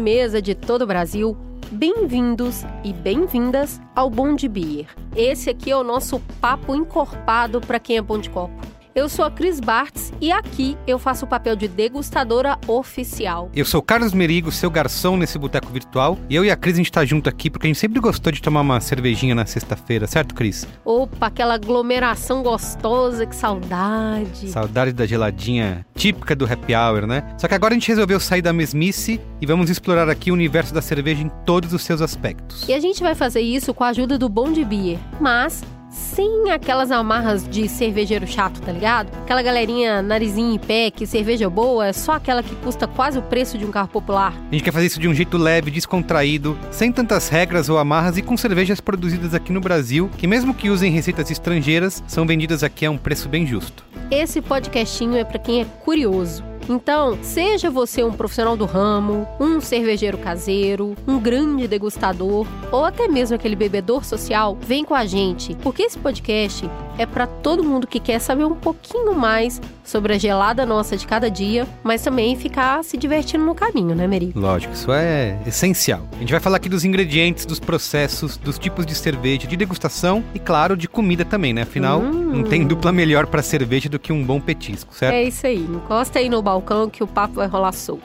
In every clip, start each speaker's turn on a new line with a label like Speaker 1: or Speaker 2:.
Speaker 1: sobremesa de todo o Brasil, bem-vindos e bem-vindas ao Bom de Beer. Esse aqui é o nosso papo encorpado para quem é bom de copo. Eu sou a Cris Bartz e aqui eu faço o papel de degustadora oficial.
Speaker 2: Eu sou Carlos Merigo, seu garçom nesse boteco virtual. E eu e a Cris a gente tá junto aqui porque a gente sempre gostou de tomar uma cervejinha na sexta-feira, certo, Cris?
Speaker 1: Opa, aquela aglomeração gostosa, que saudade.
Speaker 2: Saudade da geladinha típica do happy hour, né? Só que agora a gente resolveu sair da mesmice e vamos explorar aqui o universo da cerveja em todos os seus aspectos.
Speaker 1: E a gente vai fazer isso com a ajuda do Bom de Beer. Mas sem aquelas amarras de cervejeiro chato, tá ligado? Aquela galerinha narizinho em pé, que cerveja boa é só aquela que custa quase o preço de um carro popular.
Speaker 2: A gente quer fazer isso de um jeito leve, descontraído, sem tantas regras ou amarras e com cervejas produzidas aqui no Brasil, que mesmo que usem receitas estrangeiras, são vendidas aqui a um preço bem justo.
Speaker 1: Esse podcastinho é para quem é curioso então, seja você um profissional do ramo, um cervejeiro caseiro, um grande degustador ou até mesmo aquele bebedor social, vem com a gente, porque esse podcast é para todo mundo que quer saber um pouquinho mais sobre a gelada nossa de cada dia, mas também ficar se divertindo no caminho, né, Meri?
Speaker 2: Lógico, isso é essencial. A gente vai falar aqui dos ingredientes, dos processos, dos tipos de cerveja, de degustação e, claro, de comida também, né? Afinal, hum. não tem dupla melhor para cerveja do que um bom petisco, certo?
Speaker 1: É isso aí. Encosta aí no balcão que o papo vai rolar solto.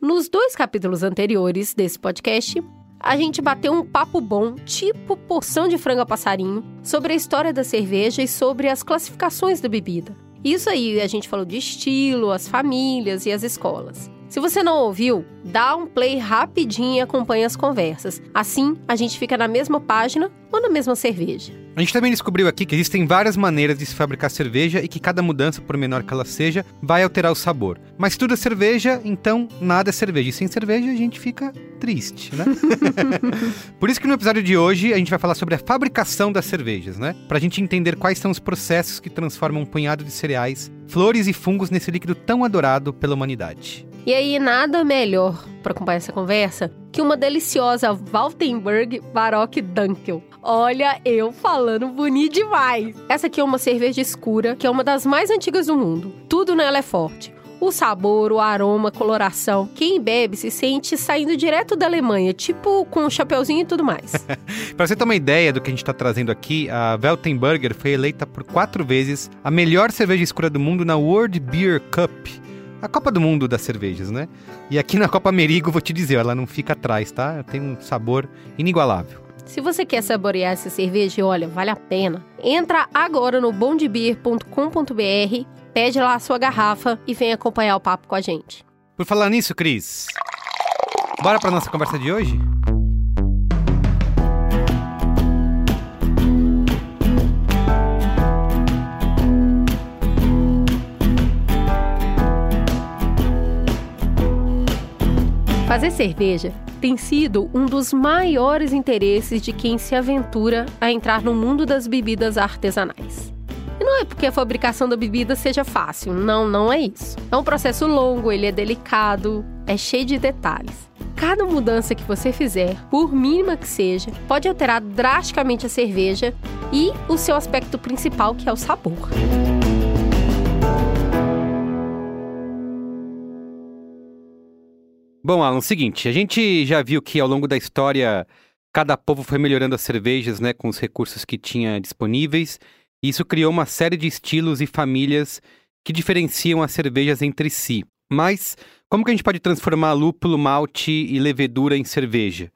Speaker 1: Nos dois capítulos anteriores desse podcast, a gente bateu um papo bom, tipo porção de frango a passarinho, sobre a história da cerveja e sobre as classificações da bebida. Isso aí, a gente falou de estilo, as famílias e as escolas. Se você não ouviu, dá um play rapidinho e acompanha as conversas. Assim, a gente fica na mesma página ou na mesma cerveja.
Speaker 2: A gente também descobriu aqui que existem várias maneiras de se fabricar cerveja e que cada mudança, por menor que ela seja, vai alterar o sabor. Mas tudo é cerveja, então nada é cerveja. E sem cerveja a gente fica triste, né? por isso que no episódio de hoje a gente vai falar sobre a fabricação das cervejas, né? Pra gente entender quais são os processos que transformam um punhado de cereais, flores e fungos nesse líquido tão adorado pela humanidade.
Speaker 1: E aí, nada melhor para acompanhar essa conversa que uma deliciosa Waltenberg Baroque Dunkel. Olha, eu falando bonito demais! Essa aqui é uma cerveja escura, que é uma das mais antigas do mundo. Tudo nela é forte. O sabor, o aroma, a coloração. Quem bebe se sente saindo direto da Alemanha, tipo com um chapeuzinho e tudo mais.
Speaker 2: Para você ter uma ideia do que a gente está trazendo aqui, a Weltenberger foi eleita por quatro vezes a melhor cerveja escura do mundo na World Beer Cup a Copa do Mundo das cervejas, né? E aqui na Copa Merigo, vou te dizer, ela não fica atrás, tá? Tem um sabor inigualável.
Speaker 1: Se você quer saborear essa cerveja, olha, vale a pena. Entra agora no bondebeer.com.br, pede lá a sua garrafa e vem acompanhar o papo com a gente.
Speaker 2: Por falar nisso, Cris, bora para nossa conversa de hoje?
Speaker 1: Fazer cerveja tem sido um dos maiores interesses de quem se aventura a entrar no mundo das bebidas artesanais. E não é porque a fabricação da bebida seja fácil, não, não é isso. É um processo longo, ele é delicado, é cheio de detalhes. Cada mudança que você fizer, por mínima que seja, pode alterar drasticamente a cerveja e o seu aspecto principal, que é o sabor.
Speaker 2: Bom, Alan, seguinte, a gente já viu que ao longo da história cada povo foi melhorando as cervejas, né, com os recursos que tinha disponíveis, e isso criou uma série de estilos e famílias que diferenciam as cervejas entre si. Mas como que a gente pode transformar lúpulo, malte e levedura em cerveja?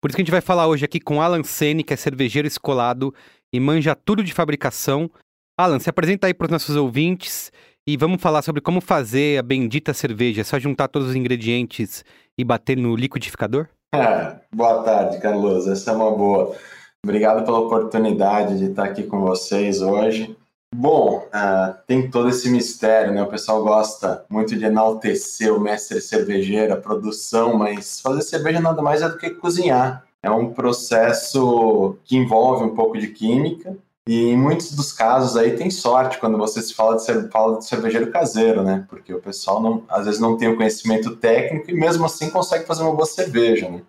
Speaker 2: Por isso que a gente vai falar hoje aqui com Alan Sene, que é cervejeiro escolado e manja tudo de fabricação. Alan, se apresenta aí para os nossos ouvintes e vamos falar sobre como fazer a bendita cerveja. É só juntar todos os ingredientes e bater no liquidificador?
Speaker 3: É, boa tarde, Carlos. Essa é uma boa. Obrigado pela oportunidade de estar aqui com vocês hoje. Bom, uh, tem todo esse mistério, né? O pessoal gosta muito de enaltecer o mestre cervejeiro, a produção, mas fazer cerveja nada mais é do que cozinhar. É um processo que envolve um pouco de química, e em muitos dos casos aí tem sorte quando você se fala de, fala de cervejeiro caseiro, né? Porque o pessoal não, às vezes não tem o conhecimento técnico e mesmo assim consegue fazer uma boa cerveja, né?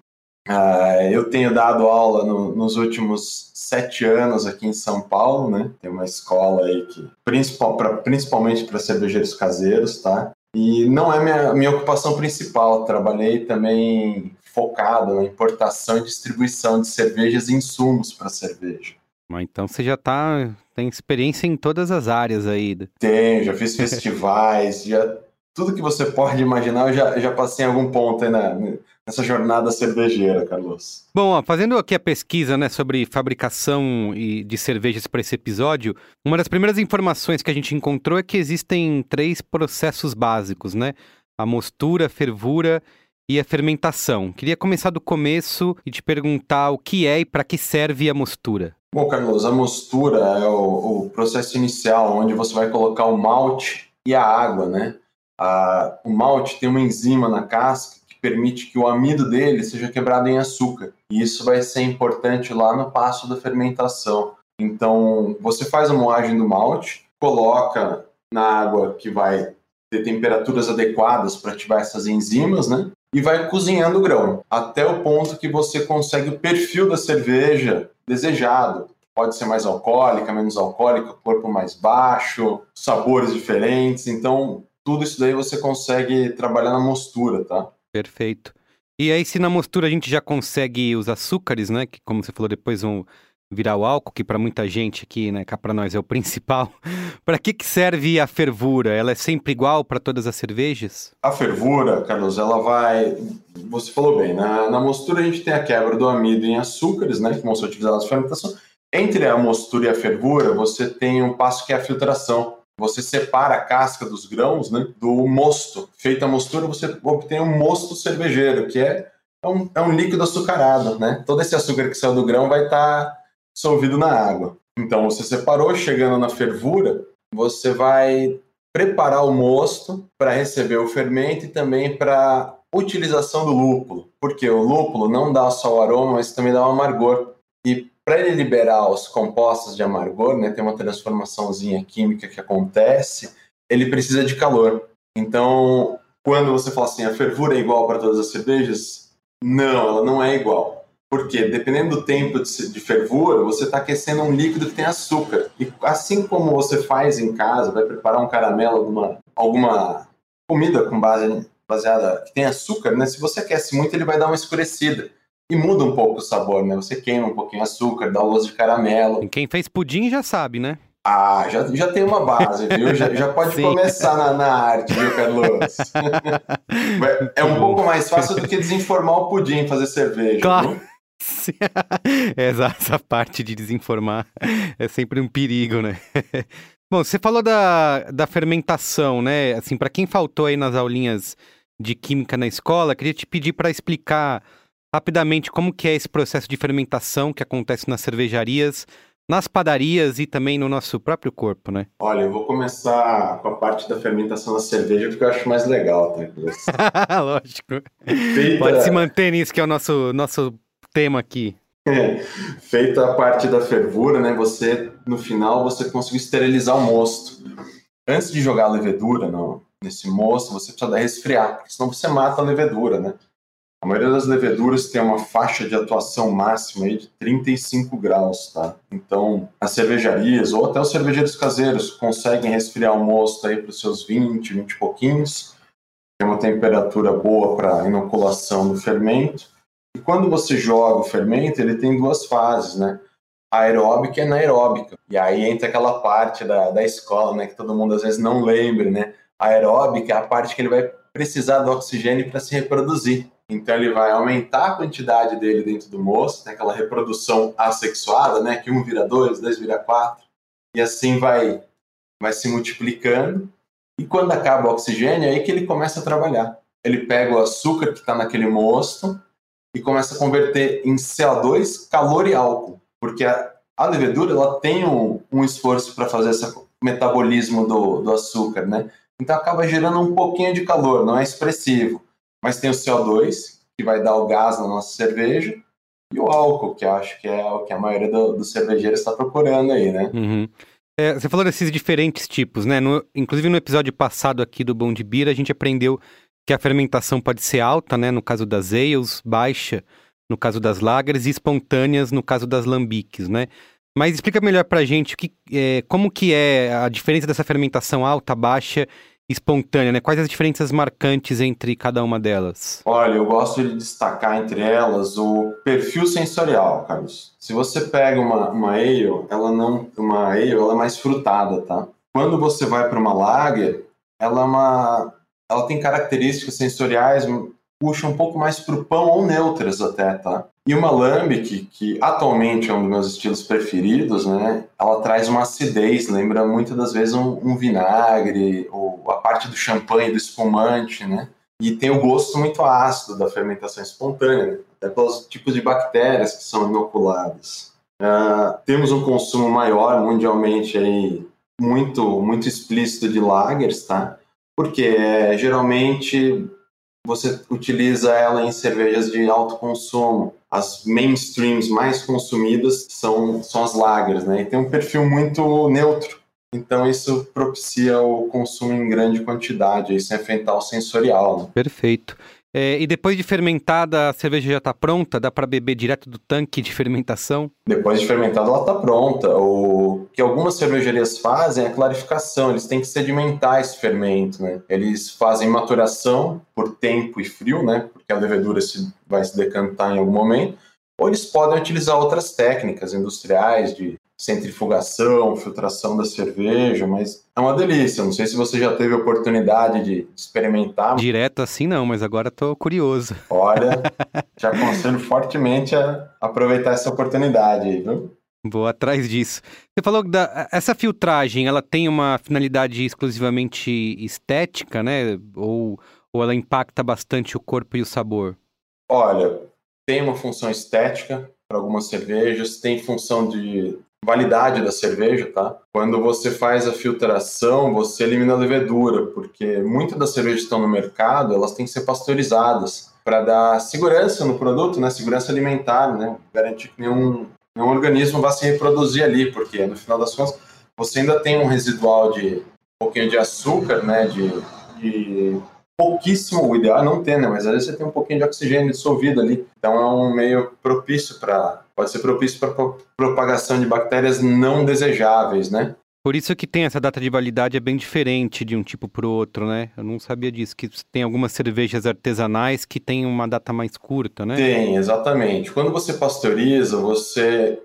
Speaker 3: Uh, eu tenho dado aula no, nos últimos sete anos aqui em São Paulo, né? Tem uma escola aí que principal, pra, principalmente para cervejeiros caseiros, tá? E não é minha, minha ocupação principal. Trabalhei também focado na importação e distribuição de cervejas e insumos para cerveja.
Speaker 2: Então você já tá, tem experiência em todas as áreas aí.
Speaker 3: Tenho, já fiz festivais, já tudo que você pode imaginar, eu já, já passei em algum ponto aí na, nessa jornada cervejeira, Carlos.
Speaker 2: Bom, ó, fazendo aqui a pesquisa né, sobre fabricação e de cervejas para esse episódio, uma das primeiras informações que a gente encontrou é que existem três processos básicos, né? A mostura, a fervura e a fermentação. Queria começar do começo e te perguntar o que é e para que serve a mostura.
Speaker 3: Bom, Carlos, a mostura é o, o processo inicial onde você vai colocar o malte e a água, né? A, o malte tem uma enzima na casca que permite que o amido dele seja quebrado em açúcar. E isso vai ser importante lá no passo da fermentação. Então, você faz a moagem do malte, coloca na água que vai ter temperaturas adequadas para ativar essas enzimas, né? E vai cozinhando o grão até o ponto que você consegue o perfil da cerveja desejado. Pode ser mais alcoólica, menos alcoólica, corpo mais baixo, sabores diferentes. Então, tudo isso daí você consegue trabalhar na mostura, tá?
Speaker 2: Perfeito. E aí, se na mostura a gente já consegue os açúcares, né? Que, como você falou, depois vão virar o álcool, que para muita gente aqui, né, cá para nós é o principal. para que, que serve a fervura? Ela é sempre igual para todas as cervejas?
Speaker 3: A fervura, Carlos, ela vai. Você falou bem, na, na mostura a gente tem a quebra do amido em açúcares, né, que vão ser utilizados na fermentação. Entre a mostura e a fervura, você tem um passo que é a filtração você separa a casca dos grãos né, do mosto. Feita a mostura, você obtém um mosto cervejeiro, que é, é, um, é um líquido açucarado. Né? Todo esse açúcar que saiu do grão vai estar tá dissolvido na água. Então, você separou, chegando na fervura, você vai preparar o mosto para receber o fermento e também para utilização do lúpulo. Porque o lúpulo não dá só o aroma, mas também dá o amargor. E para ele liberar os compostos de amargor, né, tem uma transformaçãozinha química que acontece, ele precisa de calor. Então, quando você fala assim, a fervura é igual para todas as cervejas, não, ela não é igual. Porque dependendo do tempo de, fervura, você está aquecendo um líquido que tem açúcar. E assim como você faz em casa, vai preparar um caramelo, alguma, alguma comida com base baseada que tem açúcar, né? Se você aquece muito, ele vai dar uma escurecida e muda um pouco o sabor, né? Você queima um pouquinho açúcar, dá o gosto de caramelo.
Speaker 2: E quem fez pudim já sabe, né?
Speaker 3: Ah, já, já tem uma base, viu? Já, já pode começar na, na, arte, viu, Carlos? é um pouco mais fácil do que desinformar o pudim fazer cerveja.
Speaker 2: Claro. Essa parte de desinformar é sempre um perigo, né? Bom, você falou da, da fermentação, né? Assim, para quem faltou aí nas aulinhas de química na escola, queria te pedir para explicar rapidamente como que é esse processo de fermentação que acontece nas cervejarias, nas padarias e também no nosso próprio corpo, né?
Speaker 3: Olha, eu vou começar com a parte da fermentação da cerveja porque eu acho mais legal,
Speaker 2: tá? Lógico. Feita... Pode se manter nisso que é o nosso, nosso tema aqui.
Speaker 3: É, feita a parte da fervura, né? Você, no final, você conseguiu esterilizar o mosto. Antes de jogar a levedura no, nesse mosto, você precisa resfriar, porque senão você mata a levedura, né? A maioria das leveduras tem uma faixa de atuação máxima aí de 35 graus, tá? Então, as cervejarias ou até os cervejeiros caseiros conseguem resfriar o mosto aí para os seus 20, 20 e pouquinhos. Tem uma temperatura boa para inoculação do fermento. E quando você joga o fermento, ele tem duas fases, né? aeróbica e anaeróbica. E aí entra aquela parte da, da escola, né? Que todo mundo às vezes não lembra, né? A aeróbica é a parte que ele vai precisar do oxigênio para se reproduzir. Então ele vai aumentar a quantidade dele dentro do moço, né, aquela reprodução assexuada, né, que um vira dois, dois vira quatro, e assim vai, vai se multiplicando. E quando acaba o oxigênio, é aí que ele começa a trabalhar. Ele pega o açúcar que está naquele mosto e começa a converter em CO2, calor e álcool, porque a, a levedura ela tem um, um esforço para fazer esse metabolismo do, do açúcar, né? Então acaba gerando um pouquinho de calor, não é expressivo mas tem o CO2, que vai dar o gás na nossa cerveja, e o álcool, que eu acho que é o que a maioria dos do cervejeiros está procurando aí, né?
Speaker 2: Uhum. É, você falou desses diferentes tipos, né? No, inclusive no episódio passado aqui do Bom de Bira, a gente aprendeu que a fermentação pode ser alta, né? No caso das ales, baixa no caso das lagers, e espontâneas no caso das lambiques, né? Mas explica melhor pra gente o que, é, como que é a diferença dessa fermentação alta, baixa espontânea, né? Quais as diferenças marcantes entre cada uma delas?
Speaker 3: Olha, eu gosto de destacar entre elas o perfil sensorial, Carlos. Se você pega uma, uma ale, ela não, uma ale, ela é mais frutada, tá? Quando você vai para uma lager, ela é uma, ela tem características sensoriais puxa um pouco mais para o pão ou neutras até, tá? E uma lambic, que atualmente é um dos meus estilos preferidos, né? Ela traz uma acidez, lembra muitas das vezes um, um vinagre, ou a parte do champanhe, do espumante, né? E tem o gosto muito ácido da fermentação espontânea, né? até pelos tipos de bactérias que são inoculadas. Uh, temos um consumo maior mundialmente aí, muito, muito explícito de lagers, tá? Porque é, geralmente você utiliza ela em cervejas de alto consumo. As mainstreams mais consumidas são, são as lagers, né? E tem um perfil muito neutro. Então isso propicia o consumo em grande quantidade, sem afetar o sensorial. Né?
Speaker 2: Perfeito. É, e depois de fermentada, a cerveja já está pronta? Dá para beber direto do tanque de fermentação?
Speaker 3: Depois de fermentada, ela está pronta. O que algumas cervejarias fazem é a clarificação. Eles têm que sedimentar esse fermento, né? Eles fazem maturação por tempo e frio, né? Porque a levedura se, vai se decantar em algum momento. Ou eles podem utilizar outras técnicas industriais de centrifugação, filtração da cerveja, mas é uma delícia. Não sei se você já teve oportunidade de experimentar.
Speaker 2: Direto assim não, mas agora estou curioso.
Speaker 3: Olha, te aconselho fortemente a aproveitar essa oportunidade viu?
Speaker 2: Vou atrás disso. Você falou que da, essa filtragem, ela tem uma finalidade exclusivamente estética, né? Ou, ou ela impacta bastante o corpo e o sabor?
Speaker 3: Olha, tem uma função estética para algumas cervejas, tem função de validade da cerveja, tá? Quando você faz a filtração, você elimina a levedura, porque muitas das cervejas que estão no mercado, elas têm que ser pasteurizadas para dar segurança no produto, né? Segurança alimentar, né? Garantir que nenhum, nenhum organismo vá se reproduzir ali, porque no final das contas você ainda tem um residual de um pouquinho de açúcar, né? De, de pouquíssimo, o ideal é não ter, né? Mas às vezes você tem um pouquinho de oxigênio dissolvido ali. Então é um meio propício para. Pode ser propício para propagação de bactérias não desejáveis, né?
Speaker 2: Por isso que tem essa data de validade é bem diferente de um tipo para o outro, né? Eu não sabia disso, que tem algumas cervejas artesanais que tem uma data mais curta, né?
Speaker 3: Tem, exatamente. Quando você pasteuriza, você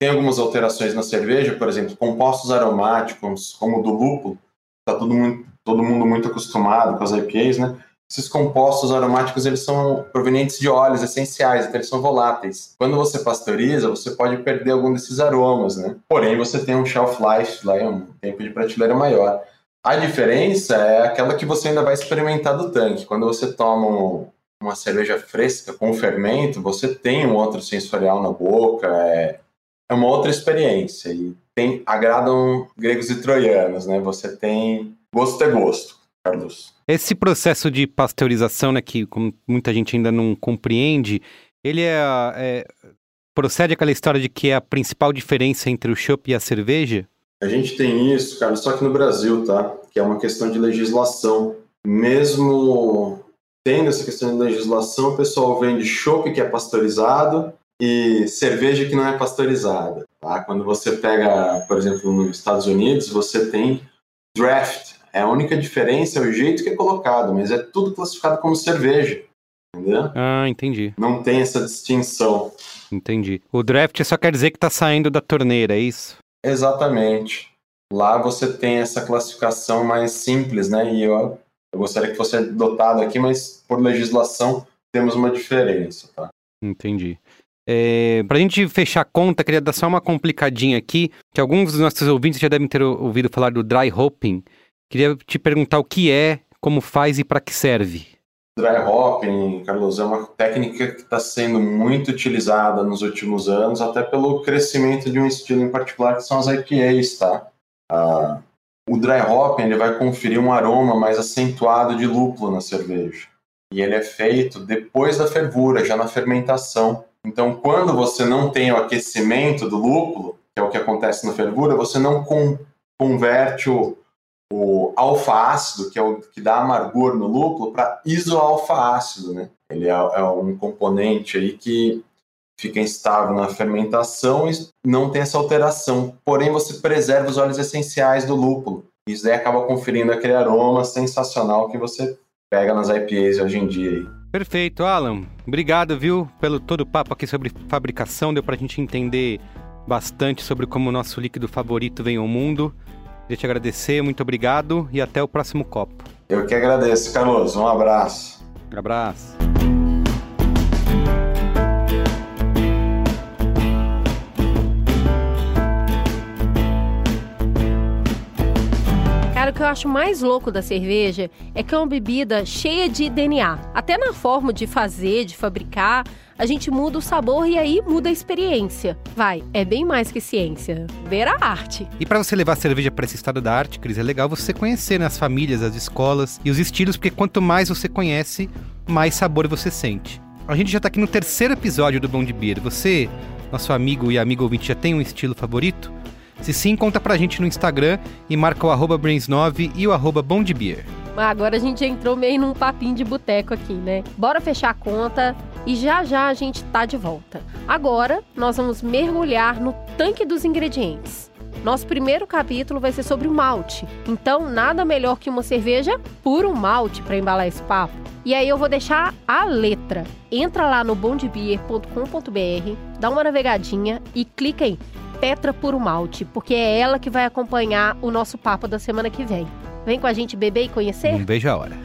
Speaker 3: tem algumas alterações na cerveja, por exemplo, compostos aromáticos, como o do lúpulo, tá todo mundo, todo mundo muito acostumado com as IPAs, né? Esses compostos aromáticos eles são provenientes de óleos essenciais, então eles são voláteis. Quando você pasteuriza, você pode perder algum desses aromas, né? Porém, você tem um shelf life, lá, um tempo de prateleira maior. A diferença é aquela que você ainda vai experimentar do tanque. Quando você toma um, uma cerveja fresca com fermento, você tem um outro sensorial na boca, é, é uma outra experiência. E tem, agradam gregos e troianos, né? Você tem gosto é gosto, Carlos.
Speaker 2: Esse processo de pasteurização, né, que muita gente ainda não compreende, ele é, é procede aquela história de que é a principal diferença entre o chopp e a cerveja?
Speaker 3: A gente tem isso, cara, só que no Brasil, tá? Que é uma questão de legislação. Mesmo tendo essa questão de legislação, o pessoal vende chopp que é pasteurizado e cerveja que não é pasteurizada. Tá? Quando você pega, por exemplo, nos Estados Unidos, você tem draft. É a única diferença é o jeito que é colocado, mas é tudo classificado como cerveja. Entendeu?
Speaker 2: Ah, entendi.
Speaker 3: Não tem essa distinção.
Speaker 2: Entendi. O draft só quer dizer que está saindo da torneira, é isso?
Speaker 3: Exatamente. Lá você tem essa classificação mais simples, né? E eu, eu gostaria que fosse adotado aqui, mas por legislação temos uma diferença, tá?
Speaker 2: Entendi. É, para a gente fechar a conta, queria dar só uma complicadinha aqui, que alguns dos nossos ouvintes já devem ter ouvido falar do dry hopping. Queria te perguntar o que é, como faz e para que serve.
Speaker 3: Dry hopping, Carlos, é uma técnica que está sendo muito utilizada nos últimos anos, até pelo crescimento de um estilo em particular, que são as IPAs, tá? Ah, o dry hopping ele vai conferir um aroma mais acentuado de lúpulo na cerveja. E ele é feito depois da fervura, já na fermentação. Então, quando você não tem o aquecimento do lúpulo, que é o que acontece na fervura, você não converte o, o alfa-ácido, que é o que dá amargor no lúpulo, para isoalfa-ácido, né? Ele é, é um componente aí que fica instável na fermentação e não tem essa alteração. Porém, você preserva os óleos essenciais do lúpulo. Isso daí acaba conferindo aquele aroma sensacional que você pega nas IPAs hoje em dia. Aí.
Speaker 2: Perfeito, Alan. Obrigado, viu, pelo todo o papo aqui sobre fabricação. Deu pra gente entender bastante sobre como o nosso líquido favorito vem ao mundo. Queria te agradecer, muito obrigado e até o próximo copo.
Speaker 3: Eu que agradeço, Carlos. Um abraço.
Speaker 2: Um abraço.
Speaker 1: Que eu acho mais louco da cerveja é que é uma bebida cheia de DNA. Até na forma de fazer, de fabricar, a gente muda o sabor e aí muda a experiência. Vai, é bem mais que ciência. Ver a arte.
Speaker 2: E para você levar a cerveja para esse estado da arte, Cris, é legal você conhecer né, as famílias, as escolas e os estilos, porque quanto mais você conhece, mais sabor você sente. A gente já tá aqui no terceiro episódio do Bom de Beer. Você, nosso amigo e amigo ouvinte, já tem um estilo favorito? Se sim, conta pra gente no Instagram e marca o arroba Brains9 e o arroba Bondbeer.
Speaker 1: Agora a gente entrou meio num papinho de boteco aqui, né? Bora fechar a conta e já já a gente tá de volta. Agora nós vamos mergulhar no tanque dos ingredientes. Nosso primeiro capítulo vai ser sobre o malte. Então, nada melhor que uma cerveja puro malte para embalar esse papo. E aí eu vou deixar a letra. Entra lá no bondbeer.com.br, dá uma navegadinha e clica em Petra Puro Malte, porque é ela que vai acompanhar o nosso papo da semana que vem. Vem com a gente beber e conhecer?
Speaker 2: Não vejo a hora.